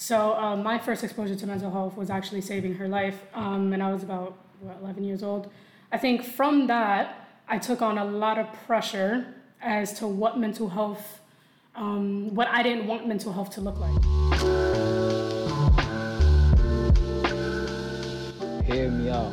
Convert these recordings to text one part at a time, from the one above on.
So um, my first exposure to mental health was actually saving her life, um, and I was about what, 11 years old. I think from that, I took on a lot of pressure as to what mental health, um, what I didn't want mental health to look like. Hear me out.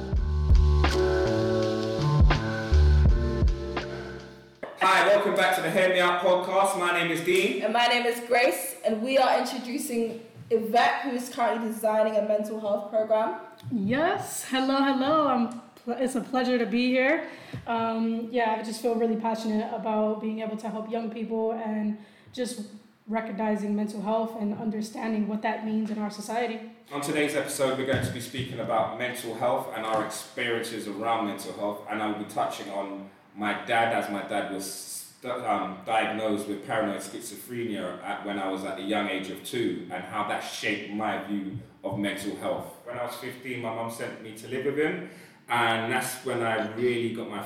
Hi, welcome back to the Hear Me Out podcast. My name is Dean. And my name is Grace, and we are introducing Yvette, who is currently designing a mental health program. Yes, hello, hello. I'm it's a pleasure to be here. Um, yeah, I just feel really passionate about being able to help young people and just recognizing mental health and understanding what that means in our society. On today's episode, we're going to be speaking about mental health and our experiences around mental health, and I'll be touching on my dad, as my dad was um, diagnosed with paranoid schizophrenia at, when I was at the young age of two, and how that shaped my view of mental health. When I was 15, my mum sent me to live with him, and that's when I really got my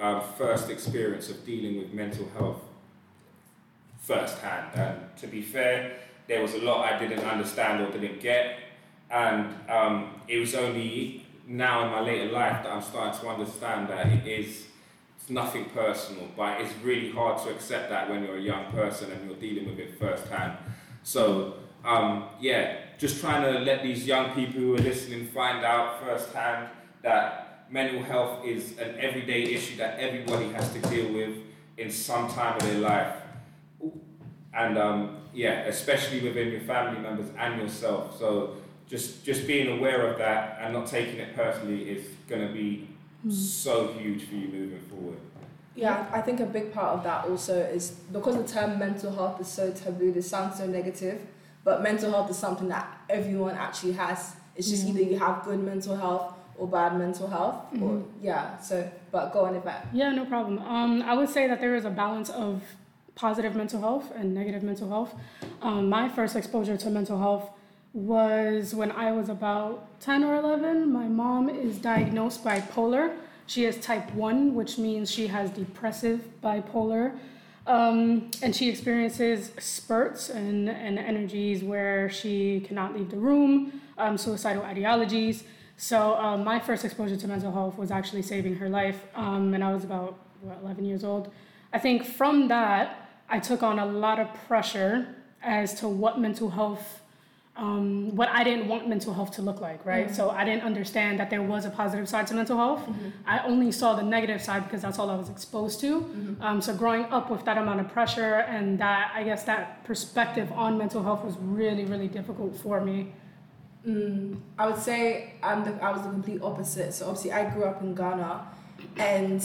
uh, first experience of dealing with mental health firsthand. And to be fair, there was a lot I didn't understand or didn't get, and um, it was only now in my later life that I'm starting to understand that it is it's nothing personal, but it's really hard to accept that when you're a young person and you're dealing with it firsthand. So um, yeah, just trying to let these young people who are listening find out firsthand that mental health is an everyday issue that everybody has to deal with in some time of their life. And um, yeah, especially within your family members and yourself. So just just being aware of that and not taking it personally is going to be mm. so huge for you moving forward. Yeah, I think a big part of that also is because the term mental health is so taboo, it sounds so negative, but mental health is something that everyone actually has. It's just mm. either you have good mental health or bad mental health mm-hmm. or yeah so but go on Yvette. yeah no problem um, i would say that there is a balance of positive mental health and negative mental health um, my first exposure to mental health was when i was about 10 or 11 my mom is diagnosed bipolar. She has type 1 which means she has depressive bipolar. Um, and she experiences spurts and, and energies where she cannot leave the room um, suicidal ideologies. So um, my first exposure to mental health was actually saving her life, um, and I was about what, 11 years old. I think from that, I took on a lot of pressure as to what mental health, um, what I didn't want mental health to look like, right? Mm-hmm. So I didn't understand that there was a positive side to mental health. Mm-hmm. I only saw the negative side because that's all I was exposed to. Mm-hmm. Um, so growing up with that amount of pressure and that, I guess, that perspective on mental health was really, really difficult for me. Mm, I would say I'm the, I was the complete opposite. So obviously I grew up in Ghana, and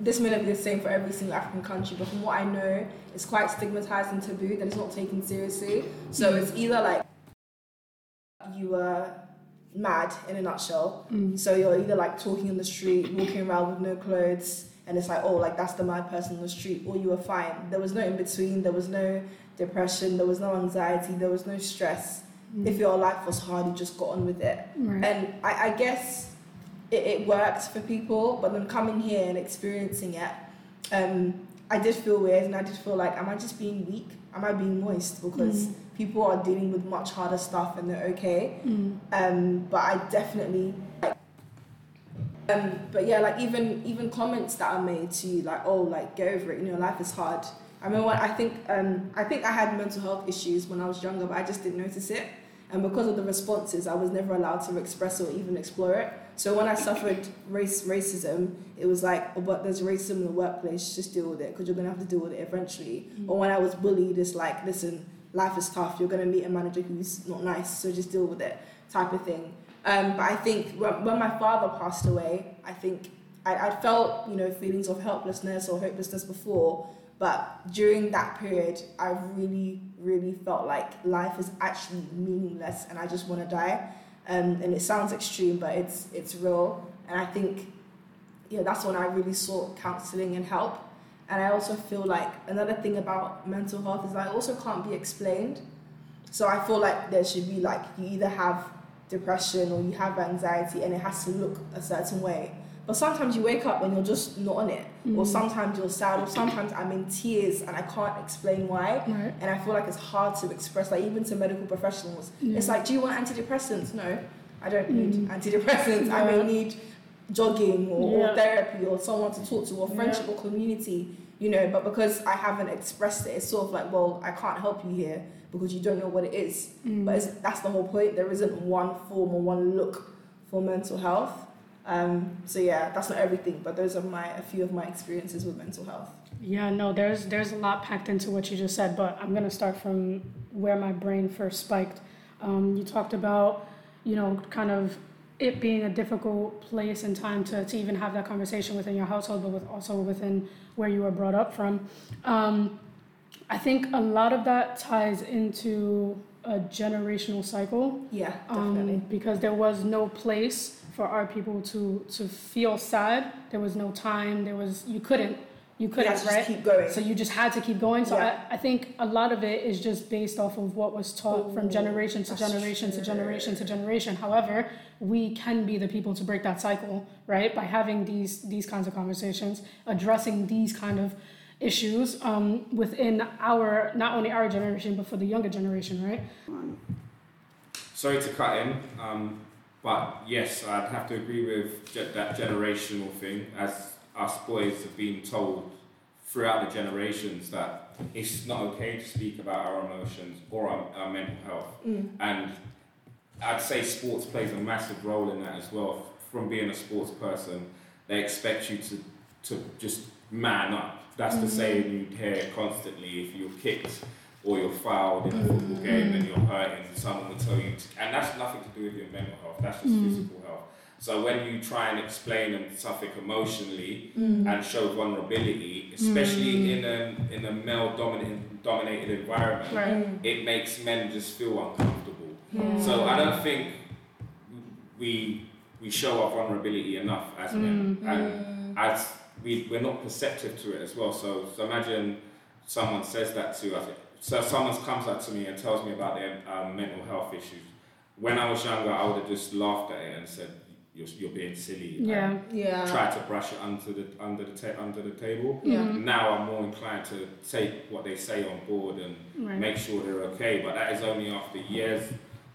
this may not be the same for every single African country, but from what I know, it's quite stigmatized and taboo that it's not taken seriously. So mm. it's either like you were mad in a nutshell. Mm. So you're either like talking in the street, walking around with no clothes, and it's like, oh, like that's the mad person on the street, or you were fine. There was no in between, there was no depression, there was no anxiety, there was no stress mm. if your life was hard, you just got on with it. Right. And I, I guess it, it, worked for people, but then coming here and experiencing it, um, I did feel weird and I did feel like, am I just being weak? Am I being moist? Because mm. People are dealing with much harder stuff and they're okay. Mm. Um, but I definitely um, but yeah, like even even comments that are made to you, like, oh, like get over it, you know, life is hard. I remember when I think um, I think I had mental health issues when I was younger, but I just didn't notice it. And because of the responses, I was never allowed to express or even explore it. So when I suffered race racism, it was like, oh, but there's racism in the workplace, just deal with it because you're gonna have to deal with it eventually. Mm-hmm. Or when I was bullied, it's like, listen, life is tough. You're gonna meet a manager who's not nice, so just deal with it, type of thing. Um, but I think when, when my father passed away, I think I, I felt you know feelings of helplessness or hopelessness before, but during that period, I really, really felt like life is actually meaningless and I just want to die. Um, and it sounds extreme, but it's it's real. And I think, yeah, that's when I really sought counseling and help. And I also feel like another thing about mental health is that it also can't be explained. So I feel like there should be like you either have depression or you have anxiety and it has to look a certain way. But sometimes you wake up and you're just not on it, Mm. or sometimes you're sad, or sometimes I'm in tears and I can't explain why. Right. And I feel like it's hard to express, like even to medical professionals. Yeah. It's like, do you want antidepressants? No, I don't need Mm. antidepressants. I may need jogging or, Yeah. or therapy or someone to talk to or Yeah. friendship or community, you know. But because I haven't expressed it, it's sort of like, well, I can't help you here because you don't know what it is. Mm. But it's, that's the whole point. There isn't one form or one look for mental health. Um, so yeah, that's not everything, but those are my a few of my experiences with mental health. Yeah, no, there's there's a lot packed into what you just said, but I'm gonna start from where my brain first spiked. Um, you talked about, you know, kind of it being a difficult place and time to, to even have that conversation within your household, but with also within where you were brought up from. Um, I think a lot of that ties into a generational cycle Yeah, um, definitely. because there was no place for our people to to feel sad. There was no time. There was you couldn't you You couldn't have to right. just keep going. So you just had to keep going. So Yeah. I, I think a lot of it is just based off of what was taught from generation to that's generation to generation to generation. However, we can be the people to break that cycle, right? By having these these kinds of conversations, addressing these kind of issues um, within our not only our generation but for the younger generation, right? Sorry to cut in, um, but yes, I'd have to agree with ge- that generational thing, as us boys have been told throughout the generations that it's not okay to speak about our emotions or our, our mental health. Mm. And I'd say sports plays a massive role in that as well. From being a sports person, they expect you to, to just man up. That's the Mhm. saying you hear constantly. If you're kicked or you're fouled in a football game and you're hurting, someone will tell you. To, and that's nothing to do with your mental health. That's just Mm. physical health. So when you try and explain and something emotionally Mm. and show vulnerability, especially Mm. in a in a male dominated dominated environment, Right. It makes men just feel uncomfortable. Yeah. So I don't think we we show our vulnerability enough as men, Mm. and as we we're not perceptive to it as well. So, so imagine someone says that to us. So someone comes up to me and tells me about their um, mental health issues. When I was younger, I would have just laughed at it and said, "You're, you're being silly." Yeah. Yeah. Try to brush it under the under the ta- under the table. Yeah. Mhm. Now I'm more inclined to take what they say on board and Right. make sure they're okay. But that is only after years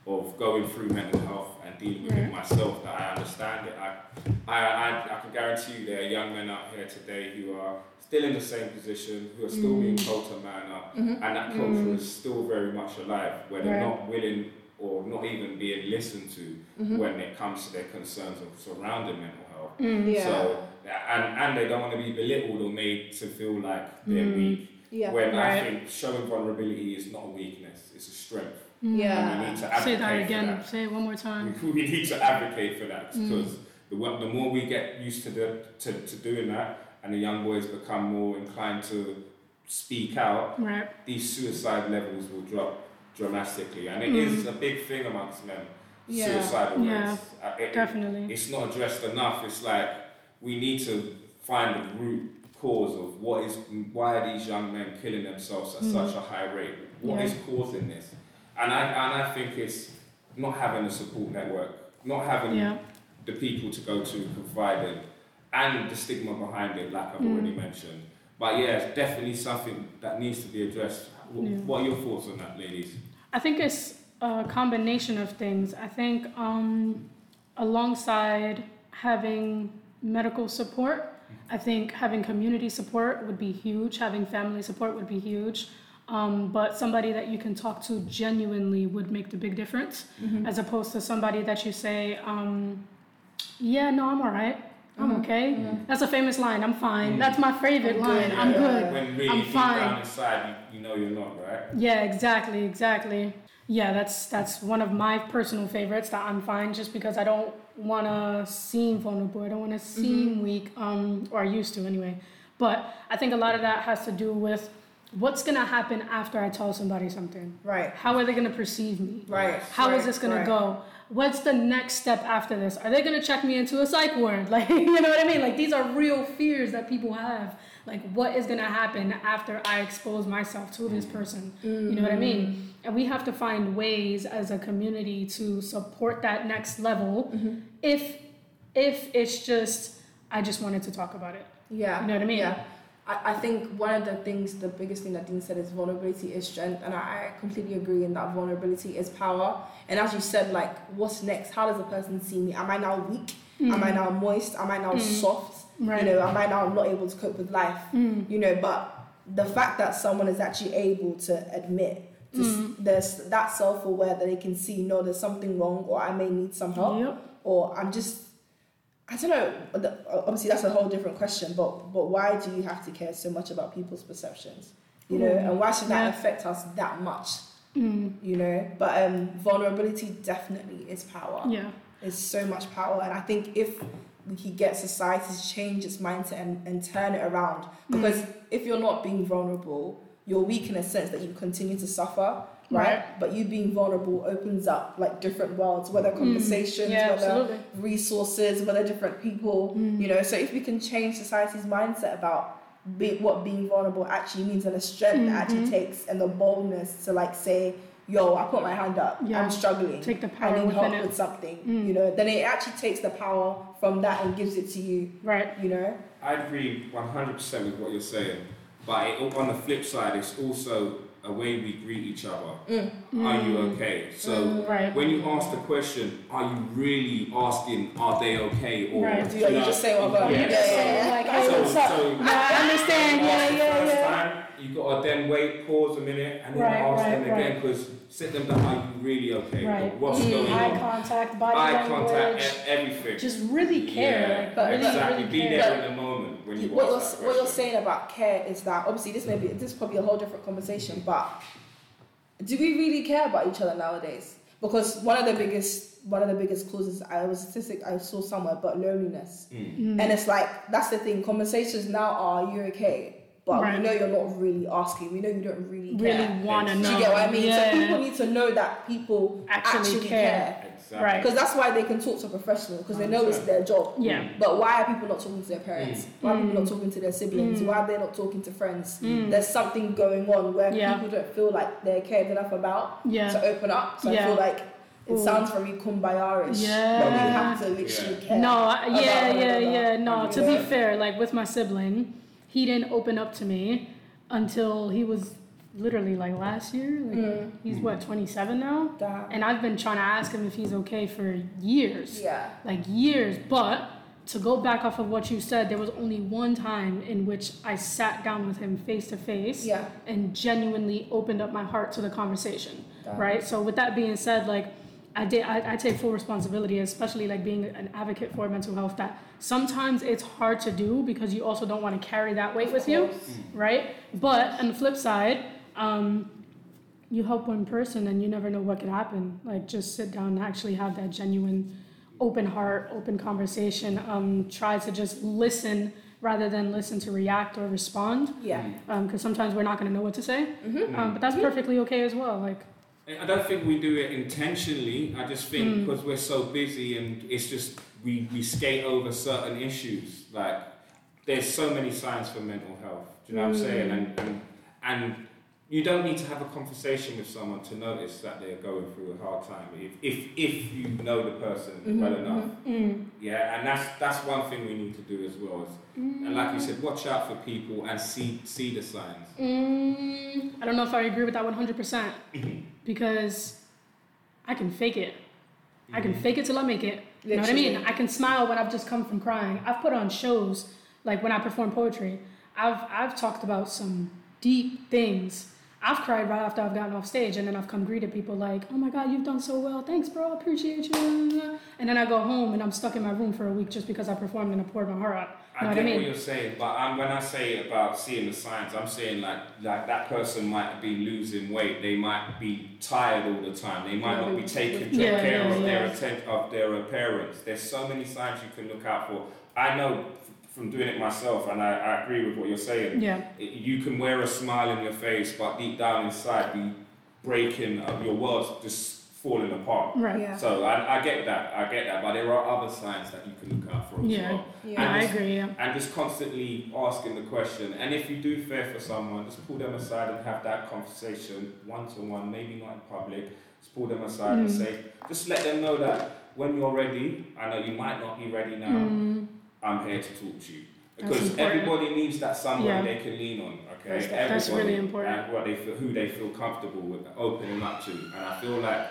of going through mental health and dealing with it myself that I understand it. I, I, I, I can guarantee you there are young men out here today who are still in the same position, who are still being Mm. told to man up, Mhm. and that culture Mm. is still very much alive, where they're Right. not willing or not even being listened to Mhm. when it comes to their concerns of surrounding mental health. Mm. Yeah. So, and, and they don't want to be belittled or made to feel like they're Mm. weak Yeah. when I think showing vulnerability is not a weakness, it's a strength. Yeah. And we need to Say advocate that for again. that. Say it one more time. We, we need to advocate for that Mm. because the, the more we get used to, the, to, to doing that and the young boys become more inclined to speak out, Right. these suicide levels will drop dramatically. And it Mm. is a big thing amongst men, Yeah. suicidal Yeah. rates. Uh, it- Definitely. it's not addressed enough. It's like we need to find the root cause of what is why are these young men killing themselves at Mm. such a high rate? What Yeah. is causing this? And I and I think it's not having a support network, not having Yeah. the people to go to confide in, and the stigma behind it, like I've Mm. already mentioned. But yeah, it's definitely something that needs to be addressed. Wh- Yeah. What are your thoughts on that, ladies? I think it's a combination of things. I think um, alongside having medical support, I think having community support would be huge. Having family support would be huge. Um, but somebody that you can talk to genuinely would make the big difference, Mhm. as opposed to somebody that you say, um, "Yeah, no, I'm all right. I'm Mhm. okay." Mhm. That's a famous line. I'm fine. Mm. That's my favorite I'm line. good, I'm good. When really I'm deep fine. down inside, you, you know you're not, right? Yeah, exactly, exactly. Yeah, that's that's one of my personal favorites. That I'm fine, just because I don't want to seem vulnerable. I don't want to seem weak, um, or I used to anyway. But I think a lot of that has to do with what's gonna happen after I tell somebody something. Right. How are they gonna perceive me? Right. How is right, this gonna right. go? What's the next step after this? Are they gonna check me into a psych ward? Like, you know what I mean? Like, these are real fears that people have. Like, what is gonna happen after I expose myself to this person? You know what I mean? And we have to find ways as a community to support that next level. Mhm. If if it's just I just wanted to talk about it. Yeah. You know what I mean? Yeah. I, I think one of the things, the biggest thing that Dean said is vulnerability is strength, and I, I completely agree in that vulnerability is power. And as you said, like, what's next? How does a person see me? Am I now weak? Am I now moist? Am I now Mm. soft? Right. You know, am I now not able to cope with life? Mm. You know, but the fact that someone is actually able to admit to s- Mm. there's that self aware that they can see, no, there's something wrong, or I may need some help Yep. or I'm just I don't know. Obviously, that's a whole different question. But but why do you have to care so much about people's perceptions? You know, Mm. and why should that Yeah. affect us that much? Mm. You know, but um, vulnerability definitely is power. Yeah. It's so much power, and I think if we could get society to change its mindset and, and turn it around, because Mm. if you're not being vulnerable, you're weak in a sense that you continue to suffer. Right? Right. but you being vulnerable opens up like different worlds, whether conversations, Mm. Yeah, whether absolutely. resources, whether different people, Mm. you know. So if we can change society's mindset about be, what being vulnerable actually means and the strength it actually Mhm. takes and the boldness to like say, yo, I put my hand up, Yeah. I'm struggling, Take the I power need help it. with something, Mm. you know, then it actually takes the power from that and gives it to you, Right. you know. I agree 100% with what you're saying, but it, on the flip side, it's also a way we greet each other. Mm. Are you Mm. okay? So Right. when you ask the question, are you really asking, are they okay? Or Right. Do you, you just say what about Yeah. yeah, yeah, yeah. Like, So, hey, what's so Yeah, I understand. Yeah, yeah, yeah. time, you gotta then wait, pause a minute, and then Right, ask right, them again because sit them down. Are you really okay? Right. What's Mm. going Eye on? contact, body Eye language. contact, everything. Just really care. Yeah, Like, But- really, exactly. really Be care. there in the moment when you what you're, that what you're saying about care is that obviously this may be this is probably a whole different conversation, but do we really care about each other nowadays? Because one of the biggest one of the biggest causes I was statistic I saw somewhere but loneliness. Mm. Mm. And it's like that's the thing. Conversations now are are you okay? But Right. we know you're not really asking. We know you don't really really want to know. Do you get what I mean? Yeah. So people need to know that people Actually actually, care. care. Exactly. Right. Because that's why they can talk to a professional because they know it's their job. yeah. But why are people not talking to their parents? Why are people Mm. not talking to their siblings? Mm. Why are they not talking to friends? Mm. There's something going on where Yeah. people don't feel like they're cared enough about Yeah. to open up. So I feel like it Ooh. sounds very kumbaya-ish. Yeah. But we have to literally Yeah. care. No, I- yeah, yeah, yeah. No, to be fair, like with my sibling, he didn't open up to me until he was literally like last year. Like Mm. he's what, 27 now? Damn. And I've been trying to ask him if he's okay for years. Yeah. Like years. But to go back off of what you said, there was only one time in which I sat down with him face to face Yeah. and genuinely opened up my heart to the conversation Damn. right so with that being said like i did I, I take full responsibility especially like being an advocate for mental health that sometimes it's hard to do because you also don't want to carry that weight with you right but on the flip side um, you help one person and you never know what could happen like just sit down and actually have that genuine open heart open conversation um, try to just listen rather than listen to react or respond Yeah. because sometimes we're not going to know what to say Mm-hmm. um, but that's perfectly okay as well like I don't think we do it intentionally. I just think Mm. because we're so busy and it's just we, we skate over certain issues. Like there's so many signs for mental health. Do you know what I'm saying? And, and and you don't need to have a conversation with someone to notice that they're going through a hard time. If if, if you know the person Mhm, well enough. mm, Yeah, and that's that's one thing we need to do as well. Is, and like you said, watch out for people and see see the signs. Mm, I don't know if I agree with that 100% because I can fake it. I can fake it till I make it. You know what I mean? I can smile when I've just come from crying. I've put on shows like when I perform poetry. I've I've talked about some deep things. I've cried right after I've gotten off stage, and then I've come greeted people like, "Oh my God, you've done so well. Thanks, bro. I appreciate you." And then I go home and I'm stuck in my room for a week just because I performed and I poured my heart out. I Know what get I mean? what you're saying, but um, when I say about seeing the signs, I'm saying like like that person might be losing weight. They might be tired all the time. They might not be taking Yeah, care yeah, of their yeah. atten- of their appearance. There's so many signs you can look out for. I know from doing it myself, and I, I agree with what you're saying. Yeah. It- You can wear a smile on your face, but deep down inside, be breaking. Uh, your world's just falling apart. Right. Yeah. So I, I get that, I get that, but there are other signs that you can look out for as Yeah. well Yeah, Yeah. I just- agree. Yeah. and just constantly asking the question. And if you do fear for someone, just pull them aside and have that conversation one to one, maybe not in public. Just pull them aside and Mm. say, just let them know that when you're ready, I know you might not be ready now, Mm, I'm here to talk to you. That's Because important. everybody needs that someone Yeah. they can lean on, okay? That's- everybody that's really important. And what they feel, who they feel comfortable with opening up to. And I feel like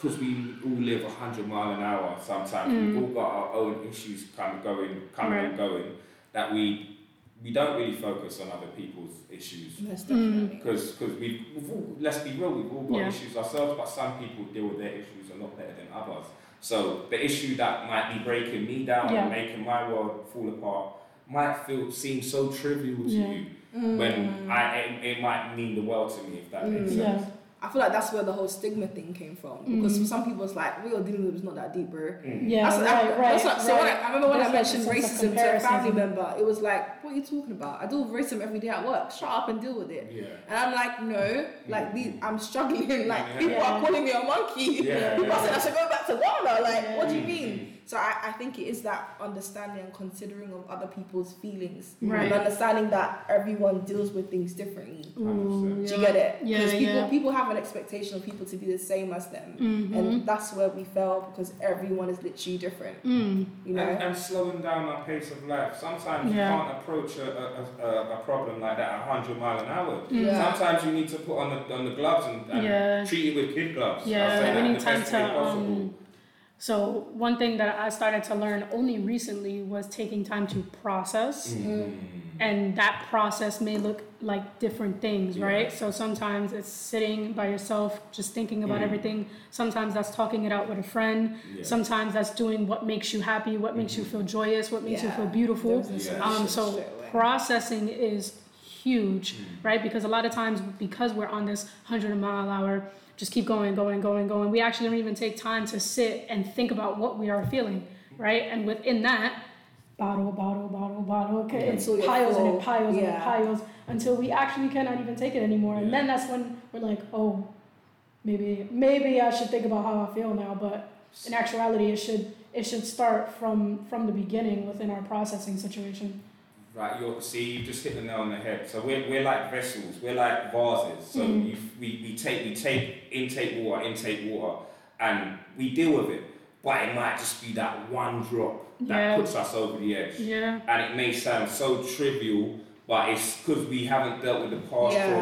because we all live 100 mile an hour sometimes, Mm. we've all got our own issues kind of going, coming and going, that we we don't really focus on other people's issues. Most Mm. definitely. Because because we we've all, let's be real, we've all got Yeah. issues ourselves, but some people deal with their issues a lot better than others. So the issue that might be breaking me down Yeah. and making my world fall apart might feel seem so trivial to Yeah. you Mm. when I it, it might mean the world to me if that makes Mm. sense. Yeah. I feel like that's where the whole stigma thing came from. Because Mm. for some people, it's like, what you're dealing with is not that deep, bro. Mm. Yeah, That's, right, that, right, that's what, so when I. I remember when I There's like mentioned a racism to a family member, it was like, what are you talking about? I deal with racism every day at work. Shut up and deal with it. Yeah. And I'm like, no, like these, I'm struggling. Like people Yeah. are calling me a monkey. Yeah. People are saying I should go back to Ghana. Like, what do you Mm. mean? So I, I think it is that understanding and considering of other people's feelings Right. and understanding that everyone deals with things differently. Ooh, Do yeah. you get it? Yeah, Because people yeah. people have an expectation of people to be the same as them, Mhm. and that's where we fail because everyone is literally different. Mm. You know. And, and slowing down our pace of life. Sometimes Yeah. you can't approach a, a, a, a problem like that at 100 mile an hour. Yeah. Sometimes you need to put on the on the gloves and, and Yeah. treat it with kid gloves. I'll say Yeah, that we in need the time best to. way possible. Um, so one thing that I started to learn only recently was taking time to process, Mm. and that process may look like different things, Yeah. right? So sometimes it's sitting by yourself, just thinking about Mm. everything. Sometimes that's talking it out with a friend. Yeah. Sometimes that's doing what makes you happy, what makes you Mhm. feel joyous, what makes you feel beautiful. There was a Yeah. Um, so processing is huge, Mm. right? Because a lot of times, because we're on this 100 mile hour, just keep going, going, going, going, we actually don't even take time to sit and think about what we are feeling, right? And within that, bottle, bottle, bottle, bottle, okay, it Until you're piles and full. it piles and it piles until we actually cannot even take it anymore. And then that's when we're like, oh, maybe, maybe I should think about how I feel now. But in actuality, it should it should start from from the beginning within our processing situation. Right, you're, see, you just hit the nail on the head. So we're, we're like vessels, we're like vases. So Mm. you, we, we take we take intake water, intake water, and we deal with it. But it might just be that one drop that Yeah. puts us over the edge. Yeah. And it may sound so trivial, but it's because we haven't dealt with the past Yeah. traumas.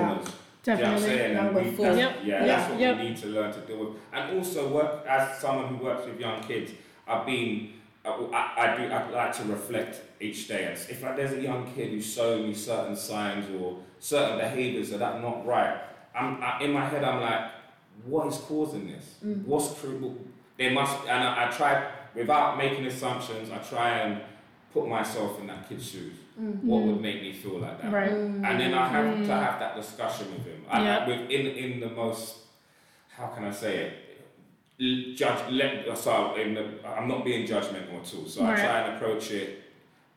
You know what I'm Definitely. saying? Now we're we, full. that's, Yep. Yeah, that's what Yep. we need to learn to deal with. And also, work as someone who works with young kids, I've been, I, I, I do, I like to reflect each day. And if like, there's a young kid who's showing me certain signs or certain behaviours that are not right, I'm I, in my head. I'm like, what is causing this? Mm. What's true? There must, and I, I try without making assumptions. I try and put myself in that kid's shoes. Mm. What Mm. would make me feel like that? Right. and then I have Mm. to have that discussion with him. I, Yeah. with in in the most, how can I say it? Judge, let so in the, I'm not being judgmental at all. So I try and approach it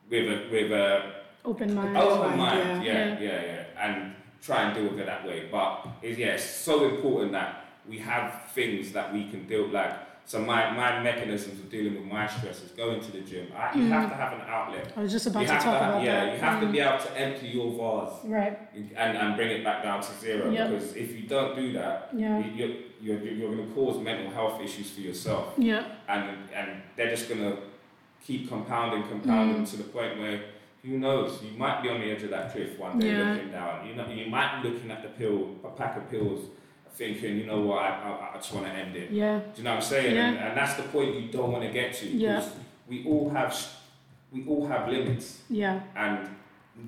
with a with a Open mind. open mind, yeah. Yeah, yeah, yeah, and try and deal with it that way. But it's, yeah, it's so important that we have things that we can deal like. So my, my mechanisms of dealing with my stress is going to the gym. I, you Mm. have to have an outlet. I was just about You to talk to have, about yeah, that. you have to Mm. be able to empty your vase Right. and, and bring it back down to zero Yep. because if you don't do that Yeah. you- you're, you're, you're going to cause mental health issues for yourself Yeah. and and they're just going to keep compounding compounding Mm. to the point where who knows you might be on the edge of that cliff one day Yeah. looking down you know you might be looking at the pill a pack of pills thinking you know what I, I, I just want to end it Yeah. do you know what I'm saying Yeah. and, and that's the point you don't want to get to Yeah. we all have we all have limits Yeah. and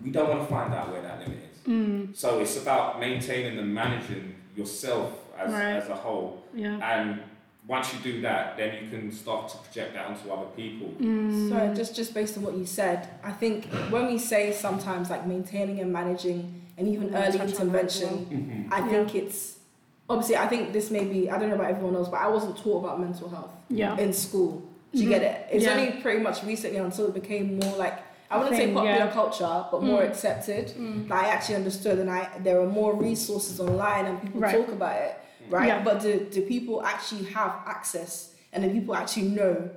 we don't want to find out where that limit is Mm. so it's about maintaining and managing yourself as, Right. as a whole. Yeah. And once you do that, then you can start to project that onto other people. Mm. So just just based on what you said, I think when we say sometimes like maintaining and managing and even Yeah, early touch on that as intervention, well. I think it's obviously I think this may be I don't know about everyone else, but I wasn't taught about mental health Yeah. in school. Do you Mhm. get it? It's Yeah. only pretty much recently until it became more like I wouldn't say popular yeah. culture, but more Mm. accepted. Mm. That I actually understood, and I there are more resources online, and people Right. talk about it, right? Yeah. But do do people actually have access, and do people actually know?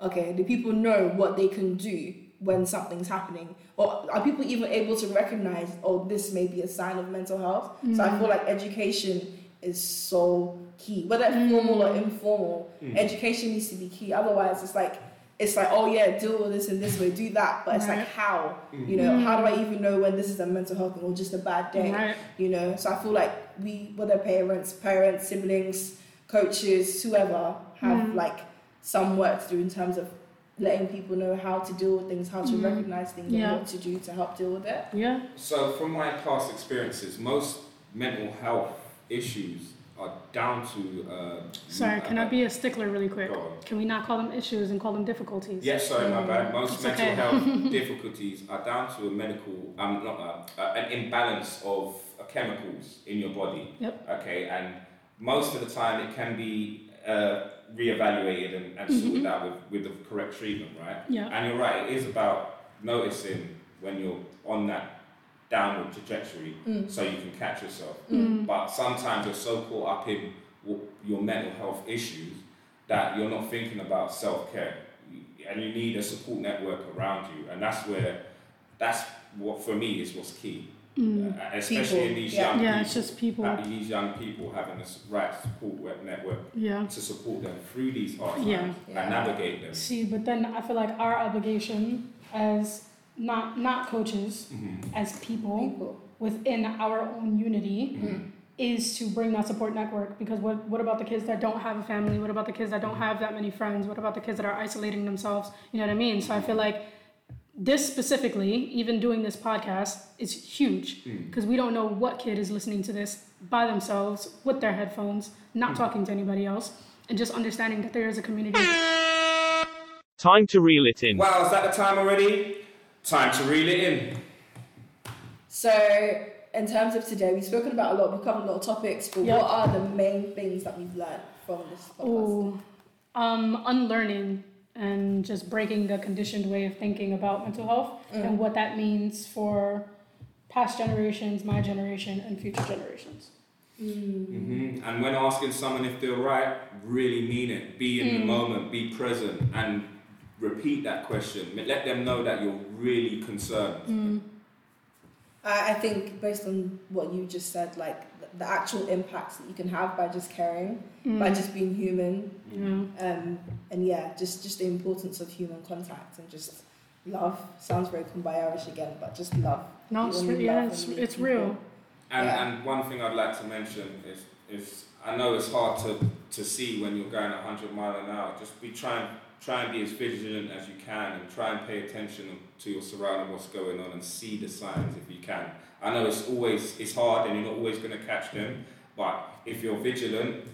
Okay, do people know what they can do when something's happening, or are people even able to recognize, oh, this may be a sign of mental health? So I Mm. feel like education is so key, whether formal or Mm. informal. Mm. Education needs to be key. Otherwise, it's like it's like, oh yeah, deal with this in this way, do that. But it's like, how? Mm. You know, how do I even know when this is a mental health or just a bad day? Right. You know, so I feel like we, whether parents, parents, siblings, coaches, whoever, have Mm. like some work to do in terms of letting people know how to deal with things, how to Mhm. recognize things, Yeah. and what to do to help deal with it. Yeah. So, from my past experiences, most mental health issues are down to. Uh, Sorry, can I uh, be a stickler really quick? Can we not call them issues and call them difficulties? Yes, sorry, my Mm. bad. Most It's mental okay. health difficulties are down to a medical, um, not a, uh, an imbalance of uh, chemicals in your body. Yep. Okay, and most of the time it can be uh, reevaluated and, and sorted Mhm. out with, with the correct treatment, right? Yeah. And you're right, it is about noticing when you're on that downward trajectory Mm. so you can catch yourself. Mm. But sometimes you're so caught up in w- your mental health issues that you're not thinking about self care, and you need a support network around you, and that's where that's what for me is what's key, Mm. Uh, especially in these yeah. young Yeah, people. it's just people. uh, these young people having the s- right support web- network Yeah. to support them through these hard times Yeah. Yeah. and navigate them. See, but then I feel like our obligation as not not coaches, Mhm. as people People. within our own unity Mhm. is to bring that support network because what what about the kids that don't have a family what about the kids that don't have that many friends what about the kids that are isolating themselves you know what i mean so i feel like this specifically even doing this podcast is huge Mm. because we don't know what kid is listening to this by themselves with their headphones not talking to anybody else and just understanding that there is a community Time to reel it in. Wow, is that the time already? Time to reel it in. So, in terms of today, we've spoken about a lot, we've covered a lot of topics, but Yep. what are the main things that we've learned from this podcast? Oh, um, unlearning and just breaking the conditioned way of thinking about mental health Mm. and what that means for past generations, my generation, and future generations. Mm. hmm And when asking someone if they're right, really mean it. Be in the Mm. moment, be present, and repeat that question. Let them know that you're really concerned. Mm. I, I think based on what you just said, like the, the actual impacts that you can have by just caring, by Mm. just being human, Yeah. um, and yeah, just just the importance of human contact and just love. Sounds very kumbaya-ish again, but just love. No, it's, only re- yeah, it's, it's real. And, Yeah. and one thing I'd like to mention is, is I know it's hard to, to see when you're going 100 mile an hour. Just be trying try and be as vigilant as you can and try and pay attention to your surrounding, what's going on, and see the signs if you can. I know it's always it's hard and you're not always going to catch them, but if you're vigilant,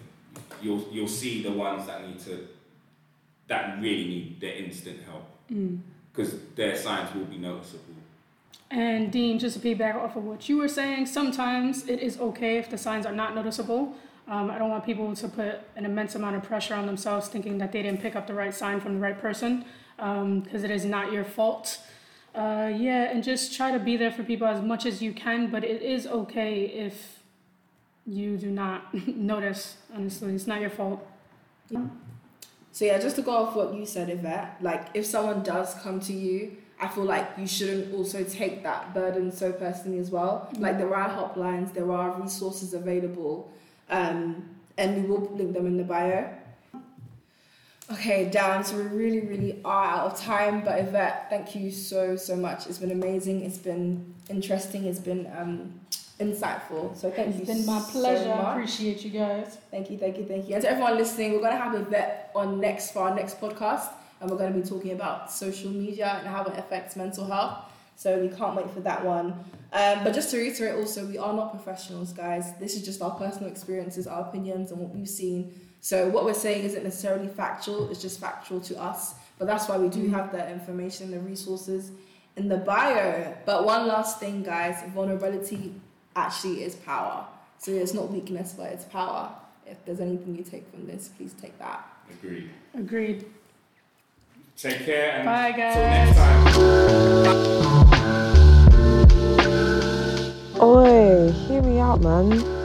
you'll you'll see the ones that need to that really need their instant help Mm. because their signs will be noticeable. And Dean, just to piggyback off of what you were saying, sometimes it is okay if the signs are not noticeable. Um, I don't want people to put an immense amount of pressure on themselves thinking that they didn't pick up the right sign from the right person because it is not your fault. Uh, yeah, and just try to be there for people as much as you can, but it is okay if you do not notice, honestly. It's not your fault. So yeah, just to go off what you said, Yvette, like if someone does come to you, I feel like you shouldn't also take that burden so personally as well. Like there are helplines, there are resources available, um, and we will link them in the bio. Okay, down. So we really, really are out of time. But Yvette, thank you so, so much. It's been amazing. It's been interesting. It's been um, insightful. So thank you. It's been my so pleasure. I appreciate you guys. Thank you, thank you, thank you. And to everyone listening, we're going to have Yvette on next for our next podcast, and we're going to be talking about social media and how it affects mental health. So we can't wait for that one. Um, but just to reiterate, also, we are not professionals, guys. This is just our personal experiences, our opinions, and what we've seen. So what we're saying isn't necessarily factual; it's just factual to us. But that's why we do have that information, the resources in the bio. But one last thing, guys: vulnerability actually is power. So it's not weakness, but it's power. If there's anything you take from this, please take that. Agreed. Agreed. Take care and Bye, till next time. guys. Oi, hear me out, man.